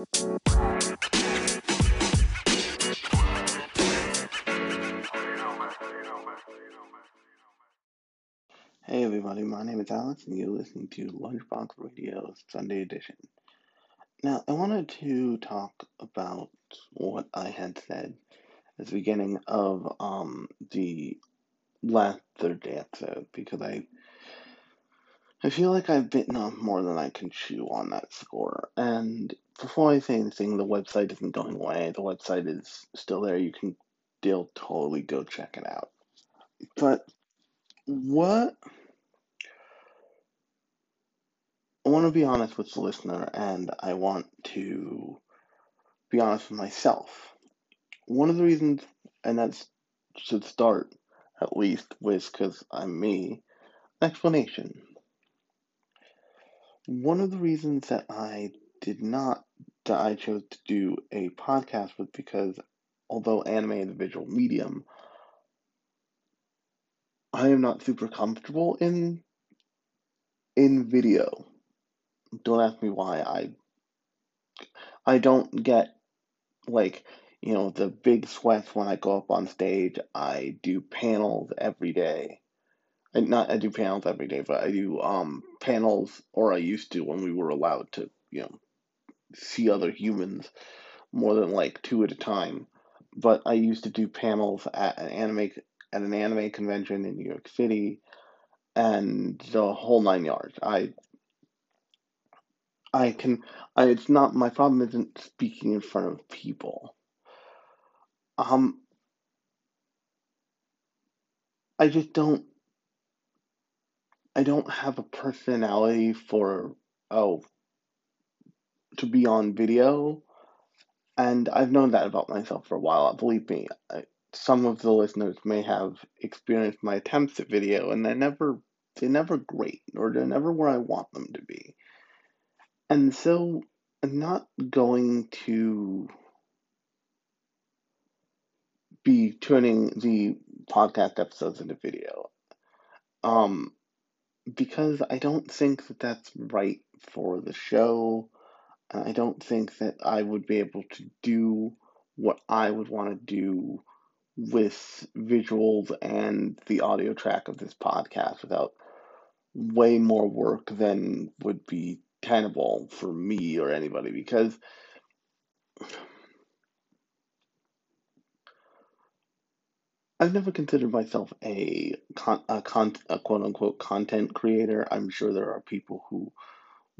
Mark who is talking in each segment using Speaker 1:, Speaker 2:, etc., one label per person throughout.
Speaker 1: Hey everybody, my name is Alex and you're listening to Lunchbox Radio's Sunday Edition. Now, I wanted to talk about what I had said at the beginning of um, the last Thursday episode because I I feel like I've bitten off more than I can chew on that score. And before I say anything, the website isn't going away. The website is still there. You can still totally go check it out. But what I want to be honest with the listener and I want to be honest with myself. One of the reasons, and that should start at least with because I'm me, explanation. One of the reasons that I did not, that I chose to do a podcast was because although anime is a visual medium, I am not super comfortable in in video. Don't ask me why. I I don't get like you know the big sweats when I go up on stage. I do panels every day. And not I do panels every day, but I do um panels or I used to when we were allowed to, you know, see other humans more than like two at a time. But I used to do panels at an anime at an anime convention in New York City and the whole nine yards. I I can I, it's not my problem isn't speaking in front of people. Um I just don't I don't have a personality for oh to be on video and I've known that about myself for a while. Believe me, I, some of the listeners may have experienced my attempts at video and they're never they're never great or they're never where I want them to be. And so I'm not going to be turning the podcast episodes into video. Um, because I don't think that that's right for the show. I don't think that I would be able to do what I would want to do with visuals and the audio track of this podcast without way more work than would be tenable for me or anybody because I've never considered myself a con, a, con, a quote unquote content creator. I'm sure there are people who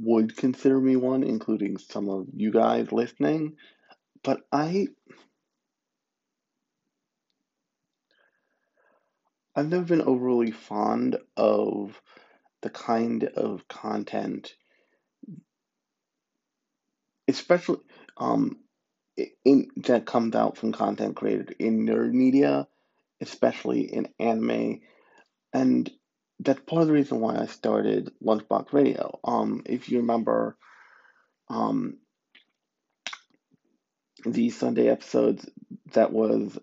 Speaker 1: would consider me one, including some of you guys listening. But I, I've never been overly fond of the kind of content, especially um, in that comes out from content created in nerd media especially in anime. And that's part of the reason why I started Lunchbox Radio. Um, if you remember, um, the Sunday episodes that was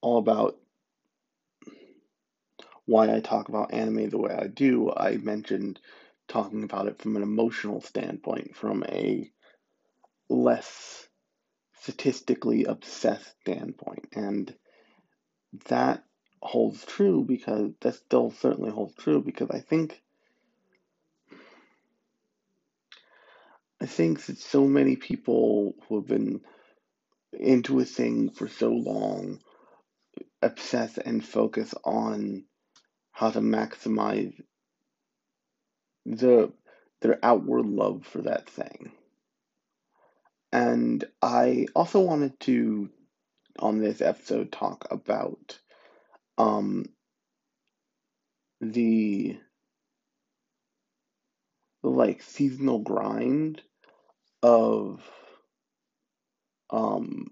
Speaker 1: all about why I talk about anime the way I do, I mentioned talking about it from an emotional standpoint, from a less statistically obsessed standpoint. And that holds true because that still certainly holds true because I think I think that so many people who have been into a thing for so long obsess and focus on how to maximize the their outward love for that thing. And I also wanted to on this episode talk about um, the like seasonal grind of um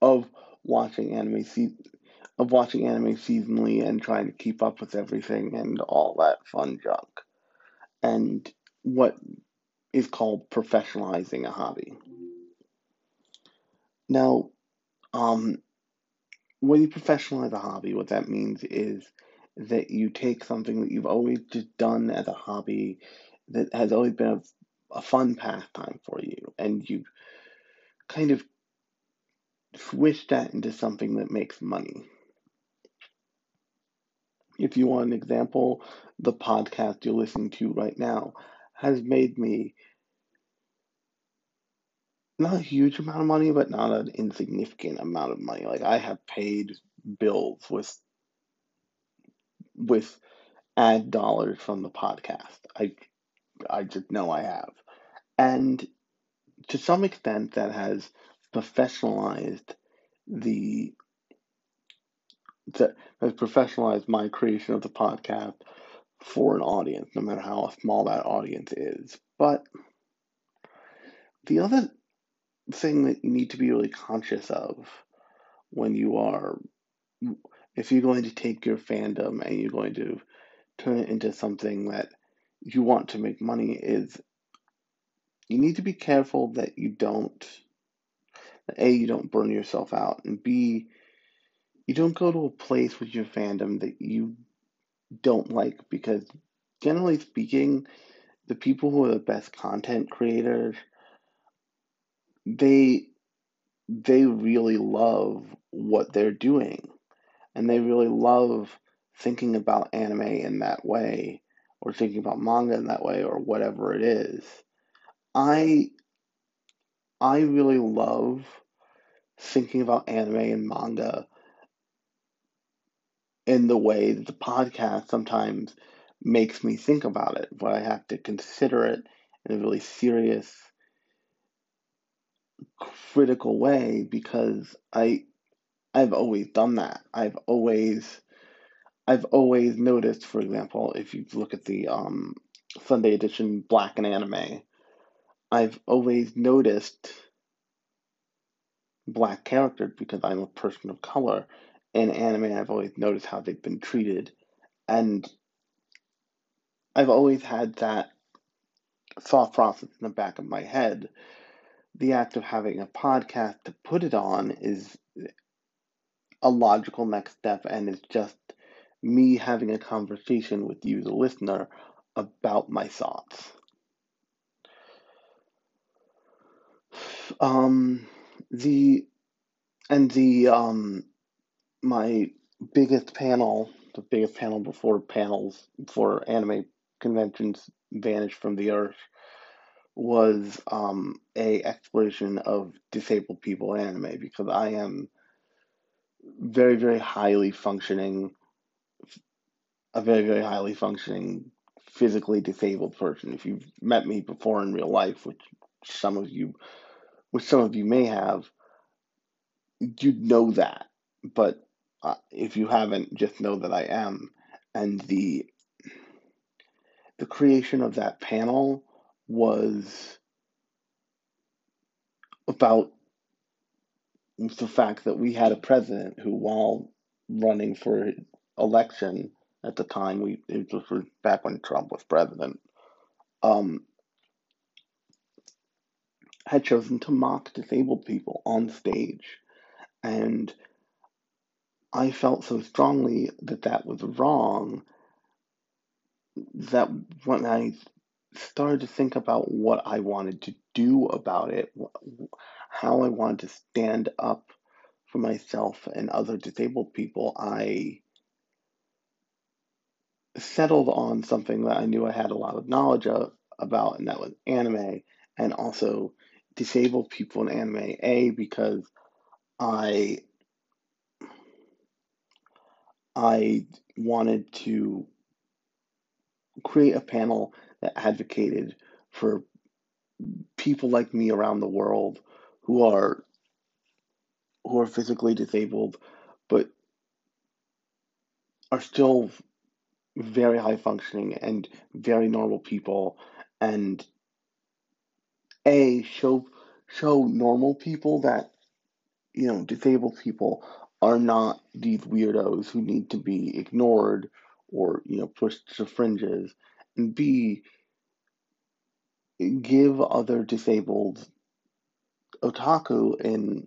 Speaker 1: of watching anime se- of watching anime seasonally and trying to keep up with everything and all that fun junk and what is called professionalizing a hobby. Now, um, when you professionalize a hobby, what that means is that you take something that you've always just done as a hobby that has always been a fun pastime for you and you kind of switch that into something that makes money. If you want an example, the podcast you're listening to right now has made me not a huge amount of money, but not an insignificant amount of money. Like I have paid bills with with ad dollars from the podcast. I I just know I have. And to some extent that has professionalized the that has professionalized my creation of the podcast for an audience, no matter how small that audience is. But the other thing that you need to be really conscious of when you are, if you're going to take your fandom and you're going to turn it into something that you want to make money, is you need to be careful that you don't, A, you don't burn yourself out, and B, you don't go to a place with your fandom that you don't like because generally speaking, the people who are the best content creators they they really love what they're doing. And they really love thinking about anime in that way or thinking about manga in that way or whatever it is. I i really love thinking about anime and manga in the way that the podcast sometimes makes me think about it but i have to consider it in a really serious critical way because I I've always done that. I've always I've always noticed, for example, if you look at the um, Sunday edition Black and Anime, I've always noticed black characters because I'm a person of color. In anime, I've always noticed how they've been treated, and I've always had that thought process in the back of my head the act of having a podcast to put it on is a logical next step and it's just me having a conversation with you, the listener, about my thoughts. Um, the and the um, my biggest panel, the biggest panel before panels for anime conventions vanished from the earth was um, a exploration of disabled people anime because I am very very highly functioning a very very highly functioning physically disabled person. If you've met me before in real life which some of you which some of you may have you know that. But uh, if you haven't just know that I am. And the the creation of that panel was about the fact that we had a president who, while running for election at the time, we it was back when Trump was president, um, had chosen to mock disabled people on stage, and I felt so strongly that that was wrong that when I started to think about what I wanted to do about it, how I wanted to stand up for myself and other disabled people, I settled on something that I knew I had a lot of knowledge of, about, and that was anime, and also disabled people in anime. A because I I wanted to create a panel that advocated for people like me around the world who are who are physically disabled but are still very high functioning and very normal people. And a show show normal people that you know disabled people are not these weirdos who need to be ignored or you know pushed to fringes and b give other disabled otaku in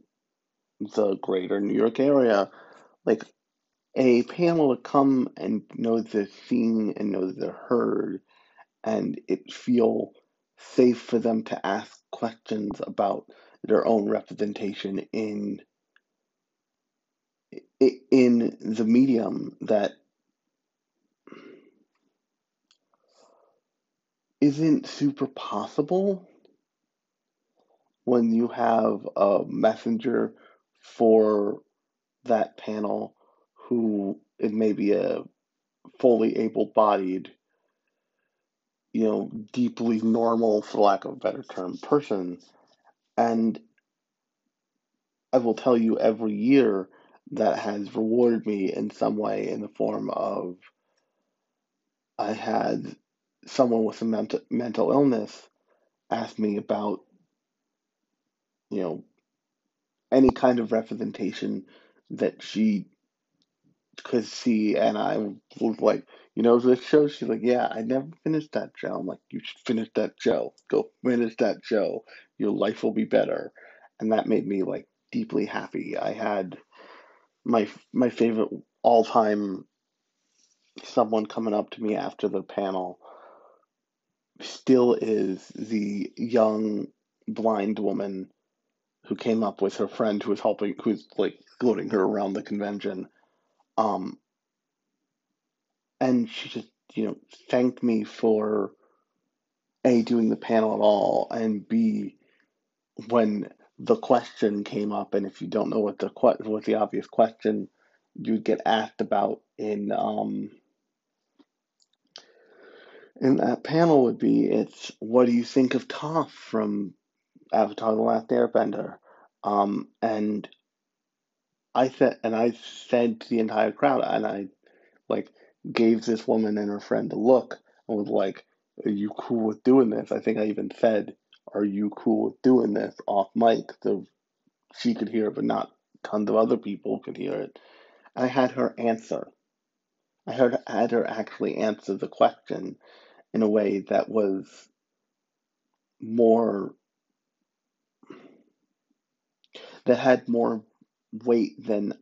Speaker 1: the greater New York area like a panel to come and know they're seen and know they're heard and it feel safe for them to ask questions about their own representation in in the medium that isn't super possible when you have a messenger for that panel who is maybe a fully able bodied, you know, deeply normal, for lack of a better term, person. And I will tell you every year that has rewarded me in some way in the form of I had someone with a mental mental illness asked me about you know any kind of representation that she could see and I was like, you know, this show, she's like, yeah, I never finished that show. I'm like, you should finish that show. Go finish that show. Your life will be better. And that made me like deeply happy. I had my my favorite all time someone coming up to me after the panel still is the young blind woman who came up with her friend who was helping who's like floating her around the convention. Um and she just you know thanked me for a doing the panel at all and b when the question came up and if you don't know what the what the obvious question you'd get asked about in um in that panel would be it's what do you think of Toph from Avatar: The Last Airbender? Um, and I said, and I said to the entire crowd, and I like gave this woman and her friend a look and was like, "Are you cool with doing this?" I think I even said, "Are you cool with doing this?" off mic so she could hear it, but not tons of other people could hear it. I had her answer. I heard had her actually answer the question in a way that was more that had more weight than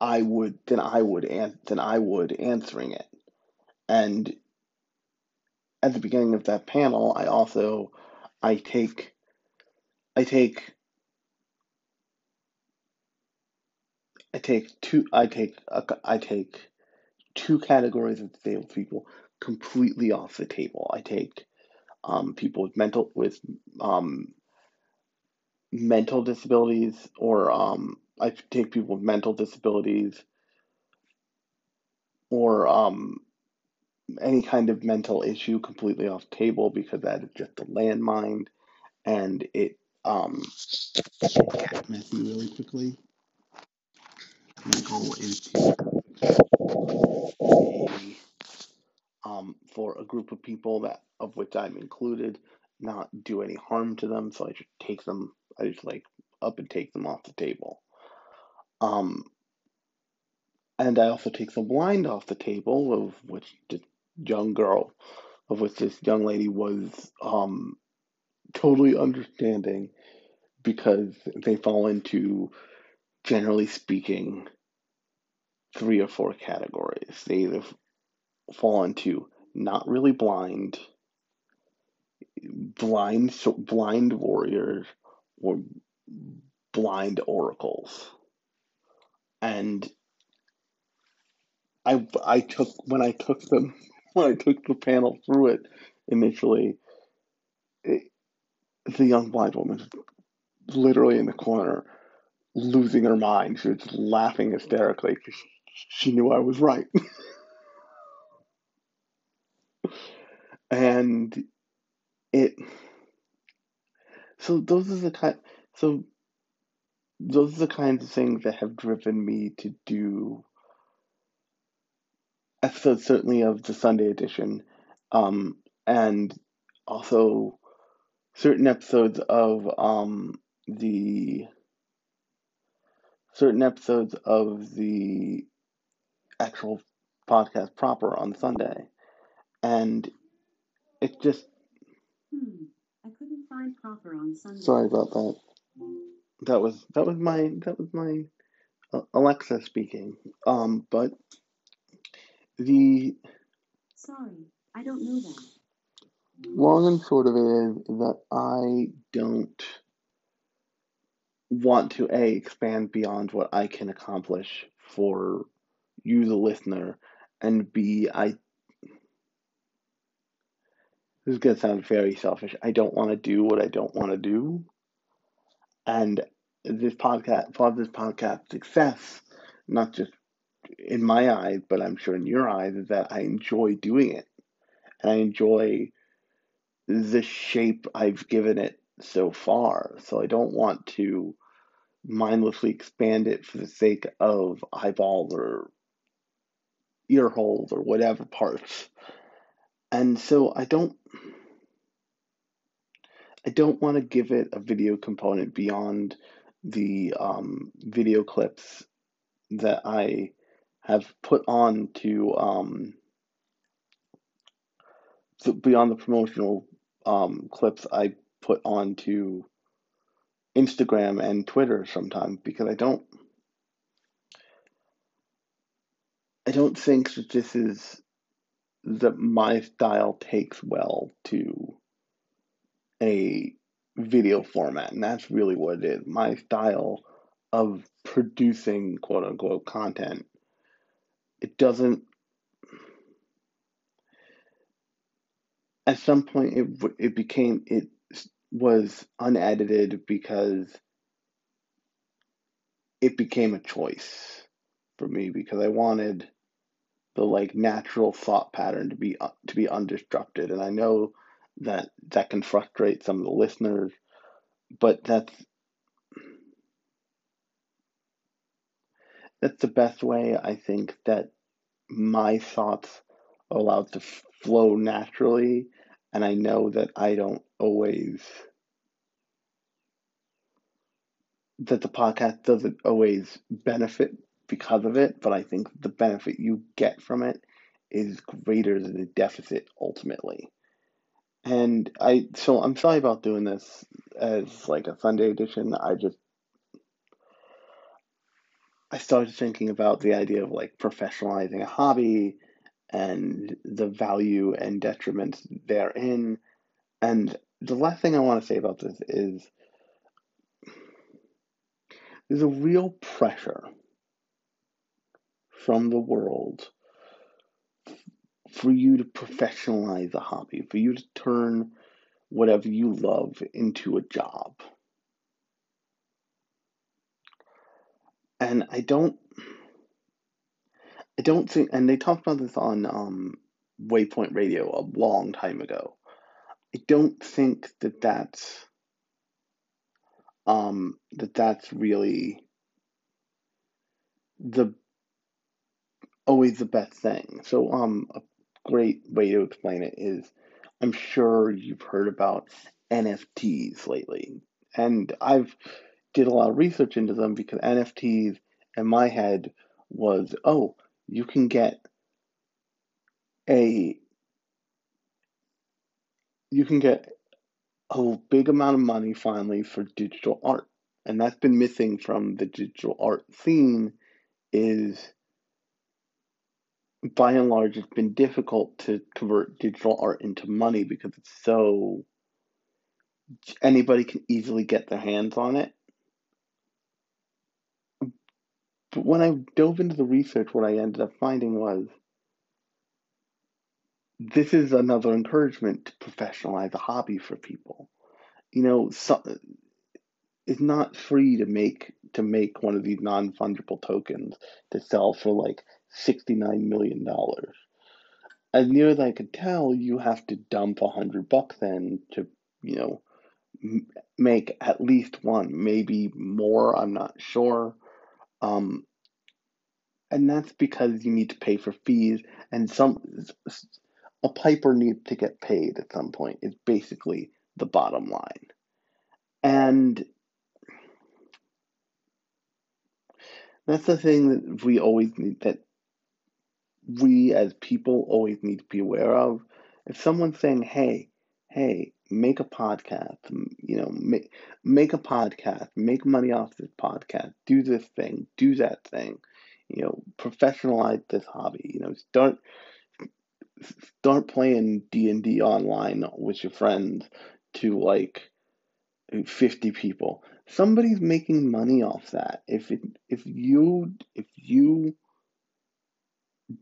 Speaker 1: I would than I would an, than I would answering it. And at the beginning of that panel, I also I take I take I take two I take I take two categories of disabled people completely off the table. I take um, people with mental with um, mental disabilities, or um, I take people with mental disabilities, or um, any kind of mental issue completely off table because that is just a landmine, and it um, messy really quickly. My goal is to um, for a group of people that of which I'm included, not do any harm to them. So I just take them. I just like up and take them off the table. Um, and I also take the blind off the table, of which the young girl, of which this young lady was um, totally understanding, because they fall into, generally speaking, three or four categories. They either fall into not really blind, blind so blind warriors, or blind oracles. And I I took when I took them when I took the panel through it initially, it, the young blind woman literally in the corner losing her mind. She was laughing hysterically because she knew I was right. and it so those are the kind so those are the kinds of things that have driven me to do episodes certainly of the Sunday edition, um, and also certain episodes of um, the certain episodes of the actual podcast proper on Sunday, and it just.
Speaker 2: Hmm. I couldn't find proper on Sunday.
Speaker 1: Sorry about that. That was that was my that was my uh, Alexa speaking. Um, but the.
Speaker 2: Sorry, I don't know that.
Speaker 1: long and short of it is, is that I don't want to a expand beyond what I can accomplish for you, the listener, and b I. This is gonna sound very selfish. I don't want to do what I don't want to do, and this podcast, part this podcast success, not just in my eyes, but I'm sure in your eyes, is that I enjoy doing it, and I enjoy the shape I've given it so far. So I don't want to mindlessly expand it for the sake of eyeballs or ear holes or whatever parts. And so I don't I don't want to give it a video component beyond the um, video clips that I have put on to um, beyond the promotional um, clips I put on to Instagram and Twitter sometimes because I don't I don't think that this is that my style takes well to a video format and that's really what it is. My style of producing quote unquote content it doesn't at some point it it became it was unedited because it became a choice for me because I wanted the like natural thought pattern to be to be undisrupted and I know that that can frustrate some of the listeners but that's that's the best way I think that my thoughts are allowed to flow naturally and I know that I don't always that the podcast doesn't always benefit because of it, but I think the benefit you get from it is greater than the deficit ultimately. And I so I'm sorry about doing this as like a Sunday edition. I just I started thinking about the idea of like professionalizing a hobby and the value and detriments therein. And the last thing I want to say about this is there's a real pressure from the world for you to professionalize a hobby, for you to turn whatever you love into a job. And I don't I don't think and they talked about this on um, Waypoint Radio a long time ago. I don't think that that's um, that that's really the always the best thing. So um, a great way to explain it is I'm sure you've heard about NFTs lately. And I've did a lot of research into them because NFTs in my head was, oh, you can get a you can get a big amount of money finally for digital art. And that's been missing from the digital art scene is by and large it's been difficult to convert digital art into money because it's so anybody can easily get their hands on it. But when I dove into the research, what I ended up finding was this is another encouragement to professionalize a hobby for people. You know, so, it's not free to make to make one of these non fungible tokens to sell for like sixty nine million dollars. As near as I could tell, you have to dump a hundred bucks in to you know make at least one, maybe more. I'm not sure. Um, and that's because you need to pay for fees and some a piper needs to get paid at some point is basically the bottom line and that's the thing that we always need that we as people always need to be aware of if someone's saying hey hey make a podcast you know make, make a podcast make money off this podcast do this thing do that thing you know, professionalize this hobby. You know, start start playing D&D online with your friends to like 50 people. Somebody's making money off that. If it, if you if you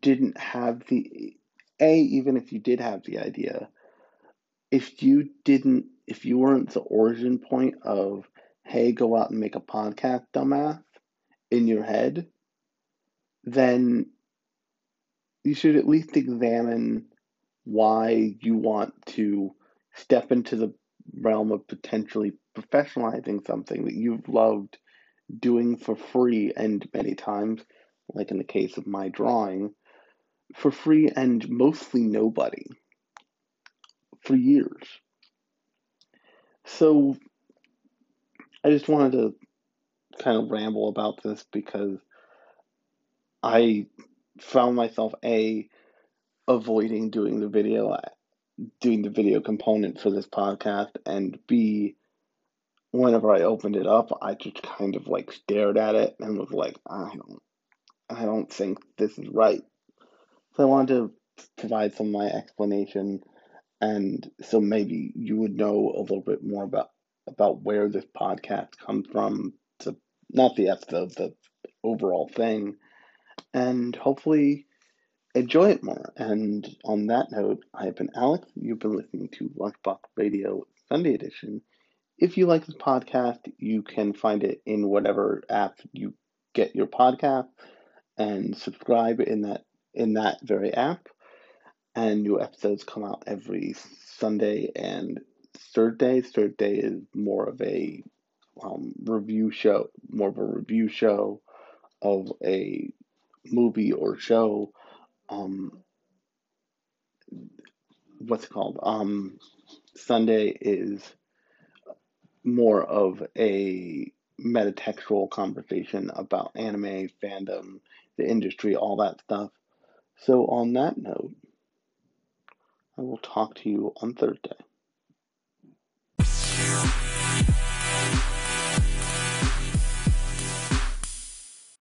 Speaker 1: didn't have the a even if you did have the idea, if you didn't if you weren't the origin point of hey go out and make a podcast dumbass in your head, then you should at least examine why you want to step into the realm of potentially professionalizing something that you've loved doing for free and many times, like in the case of my drawing, for free and mostly nobody for years. So I just wanted to kind of ramble about this because I found myself a avoiding doing the video doing the video component for this podcast and b whenever I opened it up I just kind of like stared at it and was like I don't I don't think this is right. So I wanted to provide some of my explanation and so maybe you would know a little bit more about about where this podcast comes from to not the episode the overall thing and hopefully enjoy it more. And on that note, I have been Alex. You've been listening to Lunchbox Radio Sunday Edition. If you like this podcast, you can find it in whatever app you get your podcast and subscribe in that in that very app. And new episodes come out every Sunday and Thursday. Thursday is more of a um, review show, more of a review show of a movie or show um what's it called um sunday is more of a metatextual conversation about anime fandom the industry all that stuff. So on that note i will talk to you on thursday